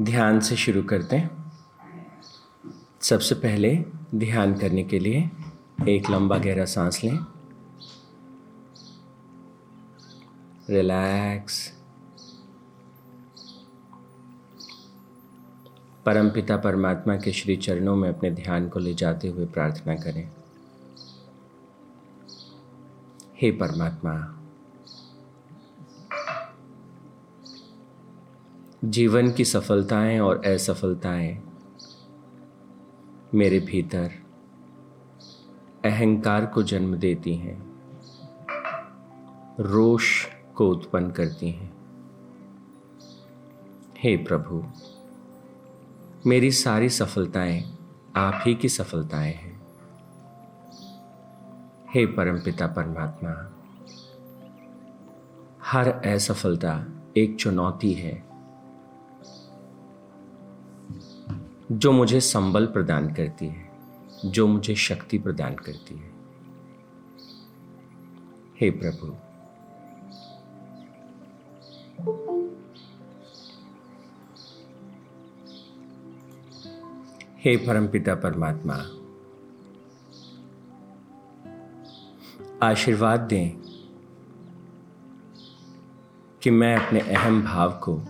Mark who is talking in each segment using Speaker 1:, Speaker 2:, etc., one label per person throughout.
Speaker 1: ध्यान से शुरू करते हैं। सबसे पहले ध्यान करने के लिए एक लंबा गहरा सांस लें। रिलैक्स। परमपिता परमात्मा के श्री चरणों में अपने ध्यान को ले जाते हुए प्रार्थना करें। हे परमात्मा जीवन की सफलताएँ और असफलताएँ। मेरे भीतर अहंकार को जन्म देती हैं। रोष को उत्पन्न करती हैं। हे प्रभु, मेरी सारी सफलताएँ आप ही की सफलताएँ हैं। हे परमपिता परमात्मा, हर असफलता एक चुनौती है। जो मुझे संबल प्रदान करती है, जो मुझे शक्ति प्रदान करती है। हे प्रभु। हे परमपिता परमात्मा, आशीर्वाद दें कि मैं अपने अहम भाव को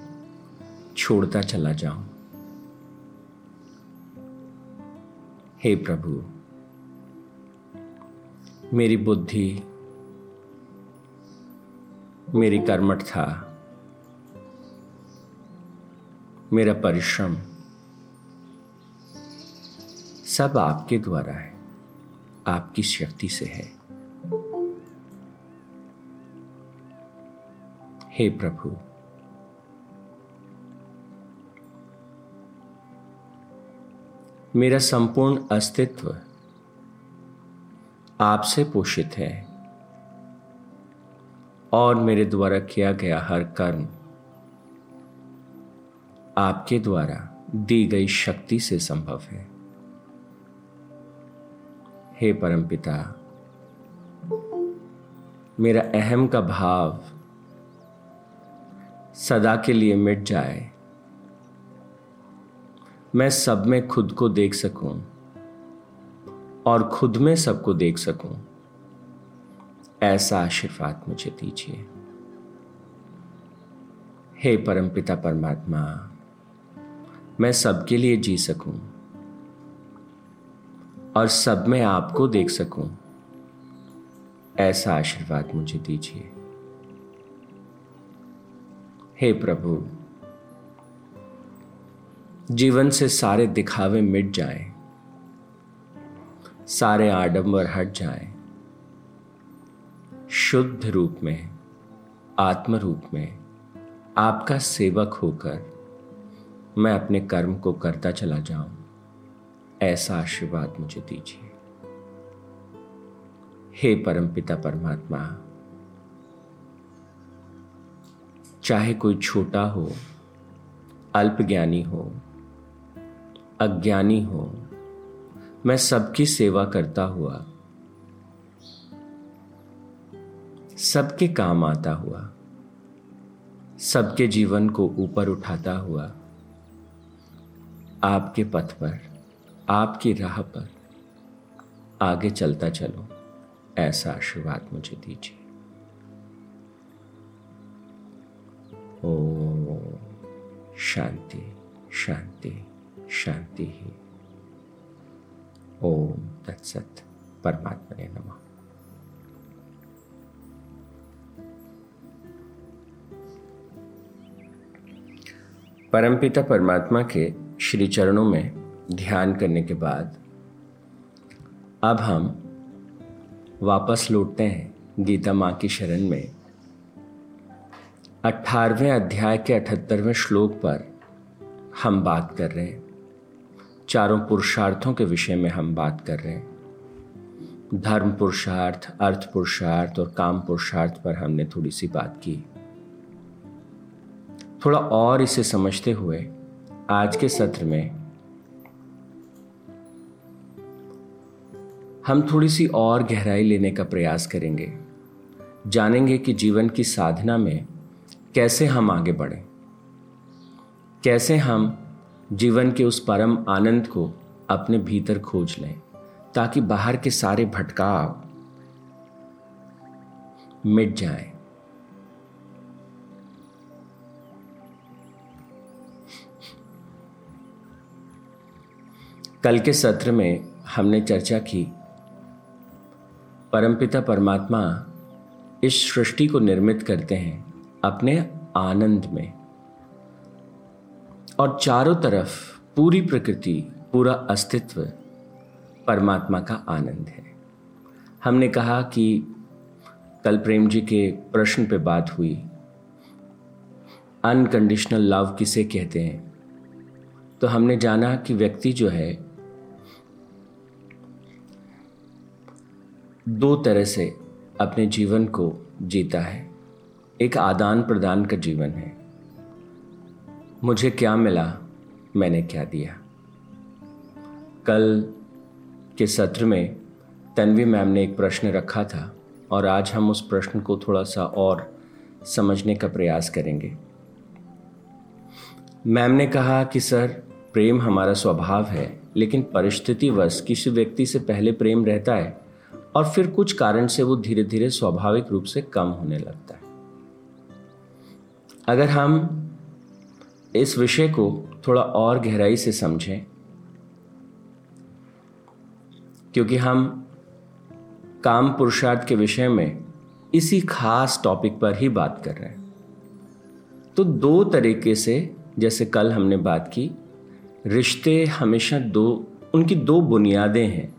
Speaker 1: छोड़ता चला जाऊँ। हे प्रभु, मेरी बुद्धि, मेरी कर्मठ था, मेरा परिश्रम सब आपके द्वारा है, आपकी शक्ति से है। हे प्रभु मेरा संपूर्ण अस्तित्व आपसे पोषित है और मेरे द्वारा किया गया हर कर्म आपके द्वारा दी गई शक्ति से संभव है। हे परमपिता मेरा अहम का भाव सदा के लिए मिट जाए। मैं सब में खुद को देख सकूँ और खुद में सबको देख सकूँ। ऐसा आशीर्वाद मुझे दीजिए। हे परमपिता परमात्मा, मैं सबके लिए जी सकूँ और सब में आपको देख सकूँ। ऐसा आशीर्वाद मुझे दीजिए। हे प्रभु जीवन से सारे दिखावे मिट जाएँ, सारे आडंबर हट जाएँ, शुद्ध रूप में आत्म रूप में आपका सेवक होकर मैं अपने कर्म को करता चला जाऊँ ऐसा आशीर्वाद मुझे दीजिए। हे परमपिता परमात्मा चाहे कोई छोटा हो अल्पज्ञानी हो अज्ञानी हो। मैं सबकी सेवा करता हुआ, सबके काम आता हुआ, सबके जीवन को ऊपर उठाता हुआ, आपके पथ पर, आपकी राह पर आगे चलता चलो, ऐसा आशीर्वाद मुझे दीजिए। ओ शांति शांति। शांति ही। ओम तत्सत परमात्मा ने नमः। परमपिता परमात्मा के श्री चरणों में ध्यान करने के बाद अब हम वापस लौटते हैं गीता माँ की शरण में। अठारहवें अध्याय के अठहत्तरवें श्लोक पर हम बात कर रहे हैं। चारों पुरुषार्थों के विषय में हम बात कर रहे हैं। धर्म पुरुषार्थ, अर्थ पुरुषार्थ और काम पुरुषार्थ पर हमने थोड़ी सी बात की। थोड़ा और इसे समझते हुए आज के सत्र में हम थोड़ी सी और गहराई लेने का प्रयास करेंगे। जानेंगे कि जीवन की साधना में कैसे हम आगे बढ़ें। कैसे हम जीवन के उस परम आनंद को अपने भीतर खोज लें, ताकि बाहर के सारे भटकाव मिट जाएँ। कल के सत्र में हमने चर्चा की, परमपिता परमात्मा इस सृष्टि को निर्मित करते हैं अपने आनंद में। और चारों तरफ़ पूरी प्रकृति, पूरा अस्तित्व परमात्मा का आनंद है। हमने कहा कि कल प्रेम जी के प्रश्न पे बात हुई। अनकंडीशनल लव किसे कहते हैं? तो हमने जाना कि व्यक्ति जो है, दो तरह से अपने जीवन को जीता है। एक आदान प्रदान का जीवन है। मुझे क्या मिला, मैंने क्या दिया। कल के सत्र में तन्वी मैम ने एक प्रश्न रखा था और आज हम उस प्रश्न को थोड़ा सा और समझने का प्रयास करेंगे। मैम ने कहा कि, सर, प्रेम हमारा स्वभाव है, लेकिन परिस्थितिवश किसी व्यक्ति से पहले प्रेम रहता है और फिर कुछ कारण से वो धीरे धीरे स्वाभाविक रूप से कम होने लगता है? अगर हम इस विषय को थोड़ा और गहराई से समझें, क्योंकि हम काम पुरुषार्थ के विषय में इसी खास टॉपिक पर ही बात कर रहे हैं। तो दो तरीके से, जैसे कल हमने बात की, रिश्ते हमेशा दो, उनकी दो बुनियादें हैं।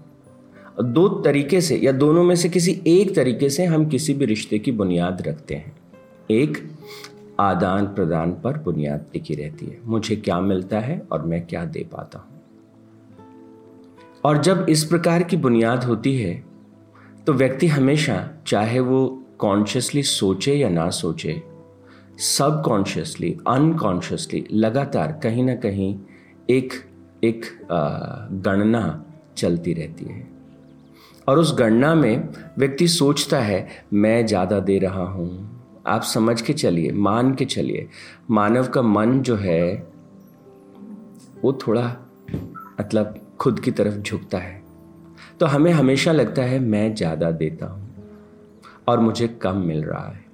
Speaker 1: दो तरीके से, या दोनों में से किसी एक तरीके से हम किसी भी रिश्ते की बुनियाद रखते हैं। एक आदान प्रदान पर बुनियाद टिकी रहती है। मुझे क्या मिलता है और मैं क्या दे पाता हूँ? और जब इस प्रकार की बुनियाद होती है तो व्यक्ति हमेशा, चाहे वो कॉन्शियसली सोचे या ना सोचे सब कॉन्शियसली अनकॉन्शियसली लगातार कहीं ना कहीं एक एक गणना चलती रहती है। और उस गणना में व्यक्ति सोचता है, मैं ज़्यादा दे रहा हूँ आप समझ के चलिए, मान के चलिए। मानव का मन जो है, वो थोड़ा मतलब खुद की तरफ़ झुकता है। तो हमें हमेशा लगता है, मैं ज़्यादा देता हूँ और मुझे कम मिल रहा है।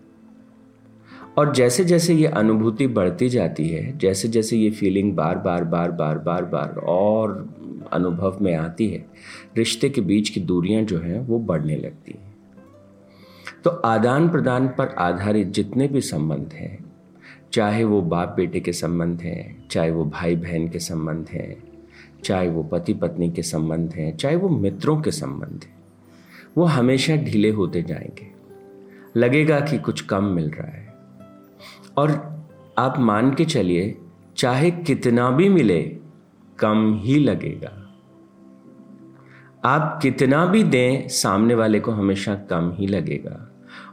Speaker 1: और जैसे जैसे ये अनुभूति बढ़ती जाती है जैसे जैसे ये फीलिंग बार बार बार बार बार बार और अनुभव में आती है, रिश्ते के बीच की दूरियाँ जो हैं, वो बढ़ने लगती हैं। तो आदान प्रदान पर आधारित जितने भी संबंध हैं, चाहे वो बाप बेटे के संबंध हैं, चाहे वो भाई बहन के संबंध हैं, चाहे वो पति पत्नी के संबंध हैं, चाहे वो मित्रों के संबंध हैं, वो हमेशा ढीले होते जाएँगे। लगेगा कि कुछ कम मिल रहा है। और आप मान के चलिए, चाहे कितना भी मिले, कम ही लगेगा। आप कितना भी दें, सामने वाले को हमेशा कम ही लगेगा।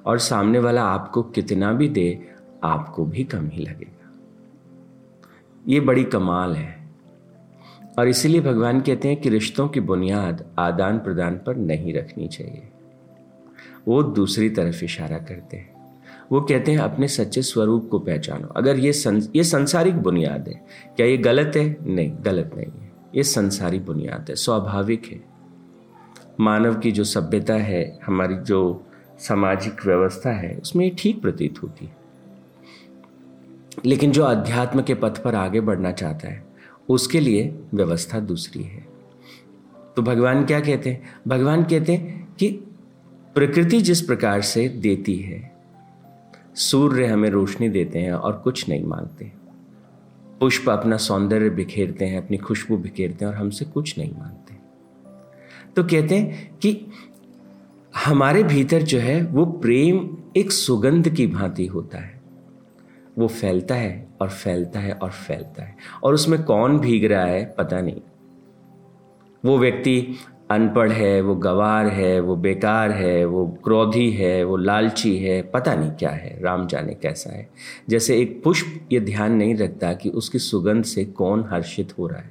Speaker 1: और सामने वाला आपको कितना भी दे आपको भी कम ही लगेगा। ये बड़ी कमाल है। और इसीलिए भगवान कहते हैं कि रिश्तों की बुनियाद आदान प्रदान पर नहीं रखनी चाहिए। वो दूसरी तरफ़ इशारा करते हैं। वो कहते हैं अपने सच्चे स्वरूप को पहचानो। अगर ये सं, ये संसारिक बुनियाद है क्या ये गलत है? नहीं गलत नहीं है। ये संसारी बुनियाद है स्वाभाविक है। मानव की जो सभ्यता है हमारी जो सामाजिक व्यवस्था है, उसमें ठीक प्रतीत होती है। लेकिन जो अध्यात्म के पथ पर आगे बढ़ना चाहता है, उसके लिए व्यवस्था दूसरी है। तो भगवान क्या कहते हैं? भगवान कहते हैं कि प्रकृति जिस प्रकार से देती है, सूर्य हमें रोशनी देते हैं और कुछ नहीं मांगते। पुष्प अपना सौंदर्य बिखेरते हैं, अपनी खुशबू बिखेरते हैं और हमसे कुछ नहीं मांगते। तो कहते हैं कि हमारे भीतर जो है, वो प्रेम एक सुगंध की भांति होता है। वो फैलता है और फैलता है और फैलता है। और उसमें कौन भीग रहा है, पता नहीं। वो व्यक्ति अनपढ़ है, वो गवार है, वो बेकार है, वो क्रोधी है, वो लालची है, पता नहीं क्या है, राम जाने कैसा है। जैसे एक पुष्प ये ध्यान नहीं रखता कि उसकी सुगंध से कौन हर्षित हो रहा है।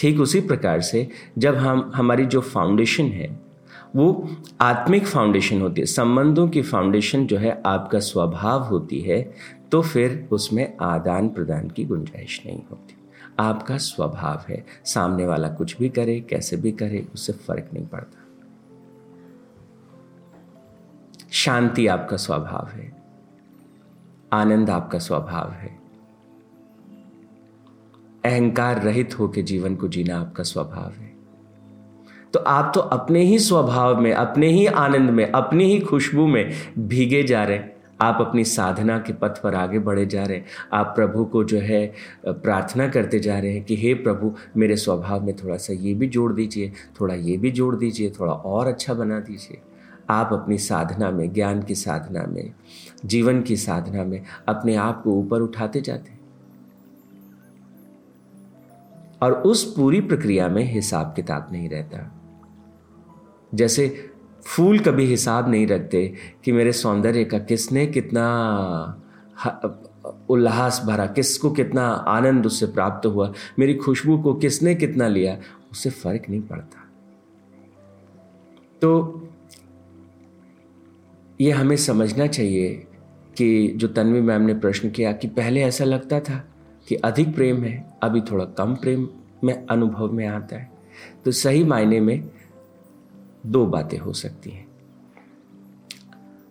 Speaker 1: ठीक उसी प्रकार से जब हम, हमारी जो फाउंडेशन है वो आत्मिक फाउंडेशन होती है। संबंधों की फाउंडेशन जो है, आपका स्वभाव होती है तो फिर उसमें आदान प्रदान की गुंजाइश नहीं होती। आपका स्वभाव है, सामने वाला कुछ भी करे, कैसे भी करे, उससे फ़र्क नहीं पड़ता। शांति आपका स्वभाव है। आनंद आपका स्वभाव है। अहंकार रहित होकर जीवन को जीना आपका स्वभाव है। तो आप तो अपने ही स्वभाव में, अपने ही आनंद में, अपनी ही खुशबू में भीगे जा रहे हैं। आप अपनी साधना के पथ पर आगे बढ़े जा रहे हैं। आप प्रभु को जो है, प्रार्थना करते जा रहे हैं कि, हे प्रभु, मेरे स्वभाव में थोड़ा सा ये भी जोड़ दीजिए, थोड़ा ये भी जोड़ दीजिए, थोड़ा और अच्छा बना दीजिए। आप अपनी साधना में, ज्ञान की साधना में, जीवन की साधना में अपने आप को ऊपर उठाते जाते हैं। और उस पूरी प्रक्रिया में हिसाब किताब नहीं रहता। जैसे फूल कभी हिसाब नहीं रखते कि मेरे सौंदर्य का किसने कितना उल्लास भरा, किसको कितना आनंद उससे प्राप्त हुआ, मेरी खुशबू को किसने कितना लिया, उससे फ़र्क नहीं पड़ता। तो ये हमें समझना चाहिए कि जो तन्वी मैम ने प्रश्न किया कि पहले ऐसा लगता था कि अधिक प्रेम है, अभी थोड़ा कम प्रेम में, अनुभव में आता है। तो सही मायने में दो बातें हो सकती हैं।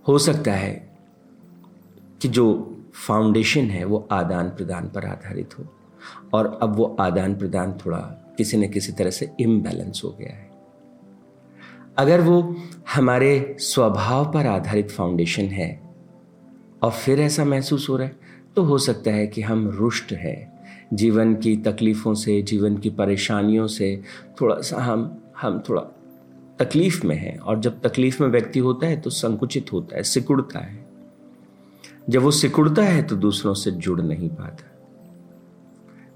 Speaker 1: हो सकता है कि जो फाउंडेशन है, वो आदान प्रदान पर आधारित हो और अब वो आदान प्रदान थोड़ा किसी न किसी तरह से इम्बैलेंस हो गया है। अगर वो हमारे स्वभाव पर आधारित फाउंडेशन है और फिर ऐसा महसूस हो रहा है तो हो सकता है कि हम रुष्ट हैं। जीवन की तकलीफ़ों से, जीवन की परेशानियों से थोड़ा सा हम हम थोड़ा तकलीफ़ में है और जब तकलीफ़ में व्यक्ति होता है तो संकुचित होता है, सिकुड़ता है। जब वो सिकुड़ता है तो दूसरों से जुड़ नहीं पाता।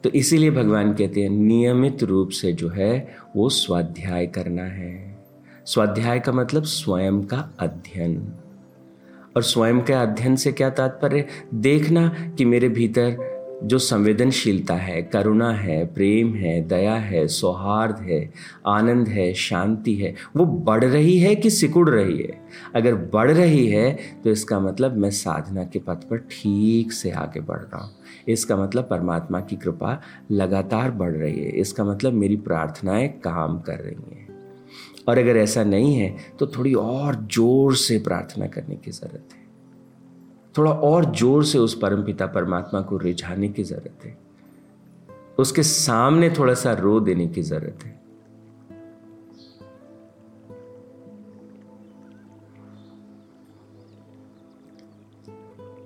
Speaker 1: तो इसीलिए भगवान कहते हैं, नियमित रूप से जो है वो स्वाध्याय करना है। स्वाध्याय का मतलब स्वयं का अध्ययन। और स्वयं के अध्ययन से क्या तात्पर्य? देखना कि मेरे भीतर जो संवेदनशीलता है, करुणा है, प्रेम है, दया है, सौहार्द है, आनंद है, शांति है, वो बढ़ रही है कि सिकुड़ रही है? अगर बढ़ रही है तो इसका मतलब मैं साधना के पथ पर ठीक से आगे बढ़ रहा हूँ। इसका मतलब परमात्मा की कृपा लगातार बढ़ रही है। इसका मतलब मेरी प्रार्थनाएँ काम कर रही हैं। और अगर ऐसा नहीं है तो थोड़ी और ज़ोर से प्रार्थना करने की ज़रूरत है। थोड़ा और ज़ोर से उस परमपिता परमात्मा को रिझाने की ज़रूरत है। उसके सामने थोड़ा सा रो देने की ज़रूरत है।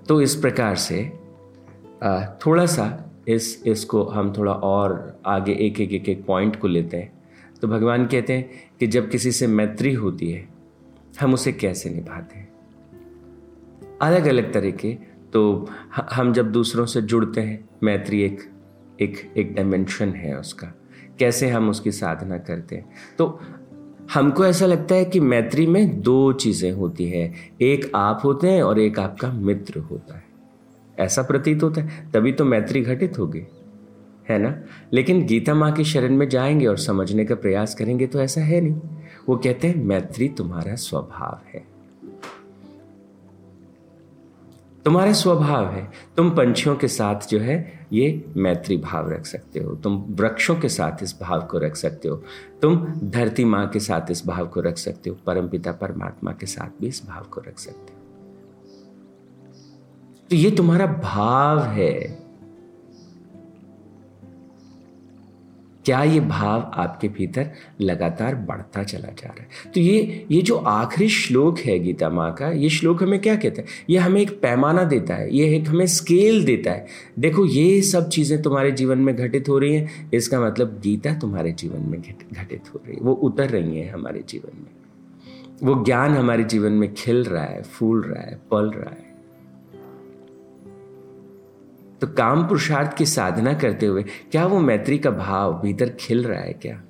Speaker 1: तो इस प्रकार से थोड़ा सा इस, इसको हम थोड़ा और आगे एक एक एक एक पॉइंट को लेते हैं। तो भगवान कहते हैं कि जब किसी से मैत्री होती है, हम उसे कैसे निभाते हैं? अलग अलग तरीके। तो हम जब दूसरों से जुड़ते हैं, मैत्री एक एक एक डायमेंशन है उसका। कैसे हम उसकी साधना करते हैं? तो हमको ऐसा लगता है कि मैत्री में दो चीज़ें होती है। एक आप होते हैं और एक आपका मित्र होता है। ऐसा प्रतीत होता है। तभी तो मैत्री घटित होगी, है ना? लेकिन गीता माँ की शरण में जाएँगे और समझने का प्रयास करेंगे तो ऐसा है नहीं। वो कहते हैं, मैत्री तुम्हारा स्वभाव है। तुम्हारा स्वभाव है। तुम पंछियों के साथ जो है, ये मैत्री भाव रख सकते हो। तुम वृक्षों के साथ इस भाव को रख सकते हो। तुम धरती माँ के साथ इस भाव को रख सकते हो। परमपिता परमात्मा के साथ भी इस भाव को रख सकते हो। तो ये तुम्हारा भाव है। क्या ये भाव आपके भीतर लगातार बढ़ता चला जा रहा है? तो ये ये जो आखिरी श्लोक है गीता माँ का, ये श्लोक हमें क्या कहता है? ये हमें एक पैमाना देता है, ये एक हमें स्केल देता है। देखो, ये सब चीज़ें तुम्हारे जीवन में घटित हो रही हैं, इसका मतलब गीता तुम्हारे जीवन में घटित हो रही है। वो उतर रही है हमारे जीवन में। वो ज्ञान हमारे जीवन में खिल रहा है, फूल रहा है, पल रहा है। तो काम पुरुषार्थ की साधना करते हुए क्या वो मैत्री का भाव भीतर खिल रहा है क्या?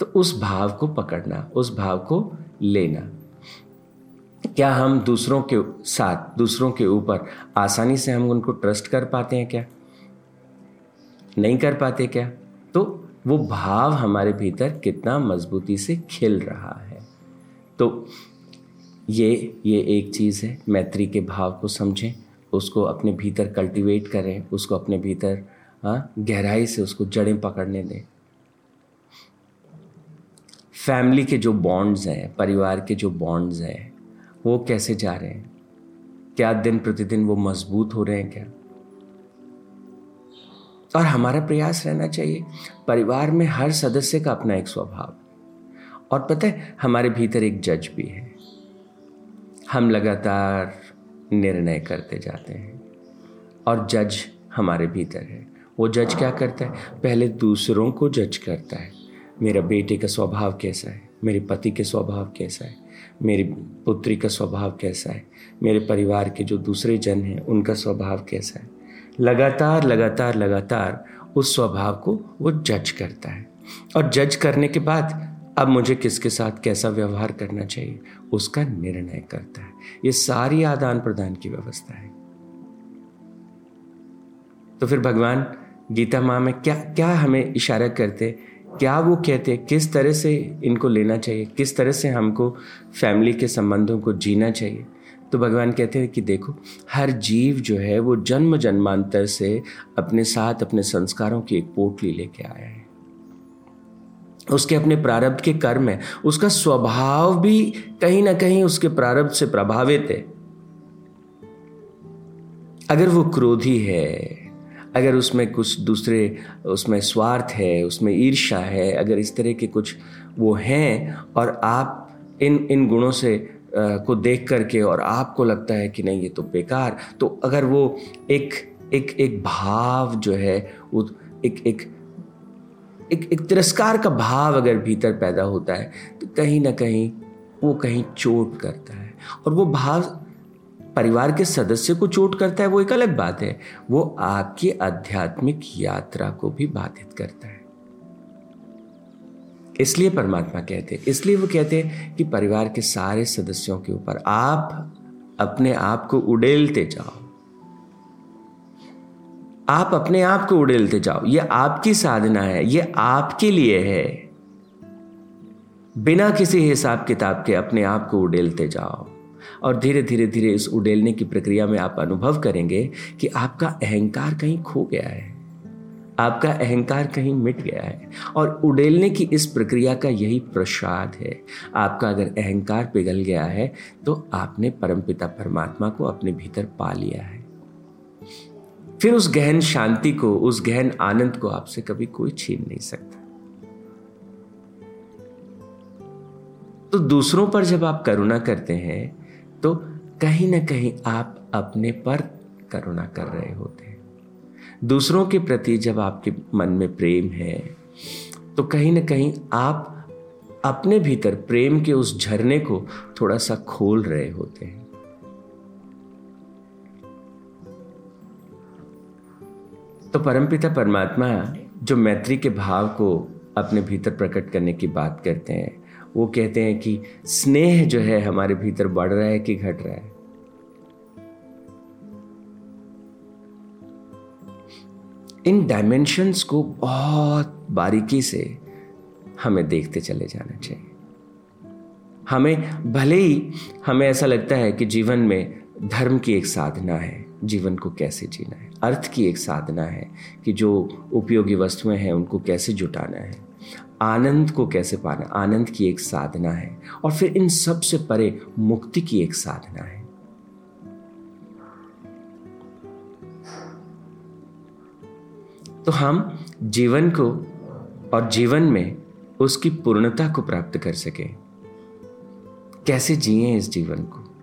Speaker 1: तो उस भाव को पकड़ना, उस भाव को लेना। क्या हम दूसरों के साथ, दूसरों के ऊपर आसानी से हम उनको ट्रस्ट कर पाते हैं क्या? नहीं कर पाते क्या? तो वो भाव हमारे भीतर कितना मजबूती से खिल रहा है। तो ये ये एक चीज़ है, मैत्री के भाव को समझें, उसको अपने भीतर कल्टीवेट करें, उसको अपने भीतर हाँ गहराई से उसको जड़ें पकड़ने दें। फैमिली के जो बॉन्ड्स हैं, परिवार के जो बॉन्ड्स हैं, वो कैसे जा रहे हैं? क्या दिन प्रतिदिन वो मज़बूत हो रहे हैं क्या? और हमारा प्रयास रहना चाहिए। परिवार में हर सदस्य का अपना एक स्वभाव। और पता है, हमारे भीतर एक जज भी है। हम लगातार निर्णय करते जाते हैं और जज हमारे भीतर है। वो जज क्या करता है? पहले दूसरों को जज करता है। मेरा बेटे का स्वभाव कैसा है? मेरे पति के स्वभाव कैसा है? मेरी पुत्री का स्वभाव कैसा है? मेरे परिवार के जो दूसरे जन हैं, उनका स्वभाव कैसा है? लगातार लगातार लगातार उस स्वभाव को वो जज करता है। और जज करने के बाद अब मुझे किसके साथ कैसा व्यवहार करना चाहिए, उसका निर्णय करता है। ये सारी आदान प्रदान की व्यवस्था है। तो फिर भगवान, गीता माँ में क्या क्या हमें इशारा करते, क्या वो कहते, किस तरह से इनको लेना चाहिए, किस तरह से हमको फैमिली के संबंधों को जीना चाहिए? तो भगवान कहते हैं कि देखो, हर जीव जो है वो जन्म जन्मांतर से अपने साथ, अपने संस्कारों की एक पोटली लेके आया है। उसके अपने प्रारब्ध के कर्म है उसका स्वभाव भी कहीं ना कहीं उसके प्रारब्ध से प्रभावित है। अगर वो क्रोधी है अगर उसमें कुछ दूसरे उसमें स्वार्थ है उसमें ईर्षा है अगर इस तरह के कुछ वो हैं और आप इन इन गुणों से आ, को देख करके और आपको लगता है कि नहीं ये तो बेकार तो अगर वो एक एक एक भाव जो है वो एक एक एक एक तिरस्कार का भाव अगर भीतर पैदा होता है तो कहीं ना कहीं वो कहीं चोट करता है। और वो भाव परिवार के सदस्य को चोट करता है, वो एक अलग बात है। वो आपकी आध्यात्मिक यात्रा को भी बाधित करता है। इसलिए परमात्मा कहते हैं, इसलिए वो कहते हैं कि परिवार के सारे सदस्यों के ऊपर आप अपने आप को उड़ेलते जाओ। आप अपने आप को उड़ेलते जाओ। ये आपकी साधना है, ये आपके लिए है। बिना किसी हिसाब किताब के अपने आप को उड़ेलते जाओ। और धीरे धीरे धीरे इस उड़ेलने की प्रक्रिया में आप अनुभव करेंगे कि आपका अहंकार कहीं खो गया है। आपका अहंकार कहीं मिट गया है। और उड़ेलने की इस प्रक्रिया का यही प्रसाद है। आपका अगर अहंकार पिघल गया है तो आपने परमपिता परमात्मा को अपने भीतर पा लिया है। फिर उस गहन शांति को, उस गहन आनंद को आपसे कभी कोई छीन नहीं सकता। तो दूसरों पर जब आप करुणा करते हैं तो कहीं ना कहीं आप अपने पर करुणा कर रहे होते हैं। दूसरों के प्रति जब आपके मन में प्रेम है तो कहीं ना कहीं आप अपने भीतर प्रेम के उस झरने को थोड़ा सा खोल रहे होते हैं। तो परमपिता परमात्मा जो मैत्री के भाव को अपने भीतर प्रकट करने की बात करते हैं, वो कहते हैं कि स्नेह जो है हमारे भीतर बढ़ रहा है कि घट रहा है? इन डायमेंशंस को बहुत बारीकी से हमें देखते चले जाना चाहिए। हमें, भले ही हमें ऐसा लगता है कि जीवन में धर्म की एक साधना है जीवन को कैसे जीना है? अर्थ की एक साधना है कि जो उपयोगी वस्तुएँ हैं, उनको कैसे जुटाना है। आनंद को कैसे पाना? आनंद की एक साधना है और फिर इन सबसे परे मुक्ति की एक साधना है। तो हम जीवन को और जीवन में उसकी पूर्णता को प्राप्त कर सकें। कैसे जिए इस जीवन को?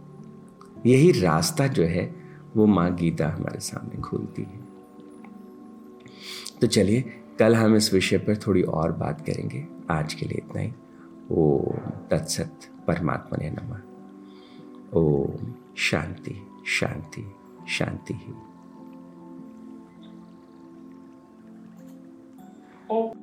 Speaker 1: यही रास्ता जो है वो माँ गीता हमारे सामने खोलती है। तो चलिए, कल हम इस विषय पर थोड़ी और बात करेंगे। आज के लिए इतना ही। ओम तत्सत परमात्मा ने नमा। ओम शांति शांति शांति ही।
Speaker 2: Oh.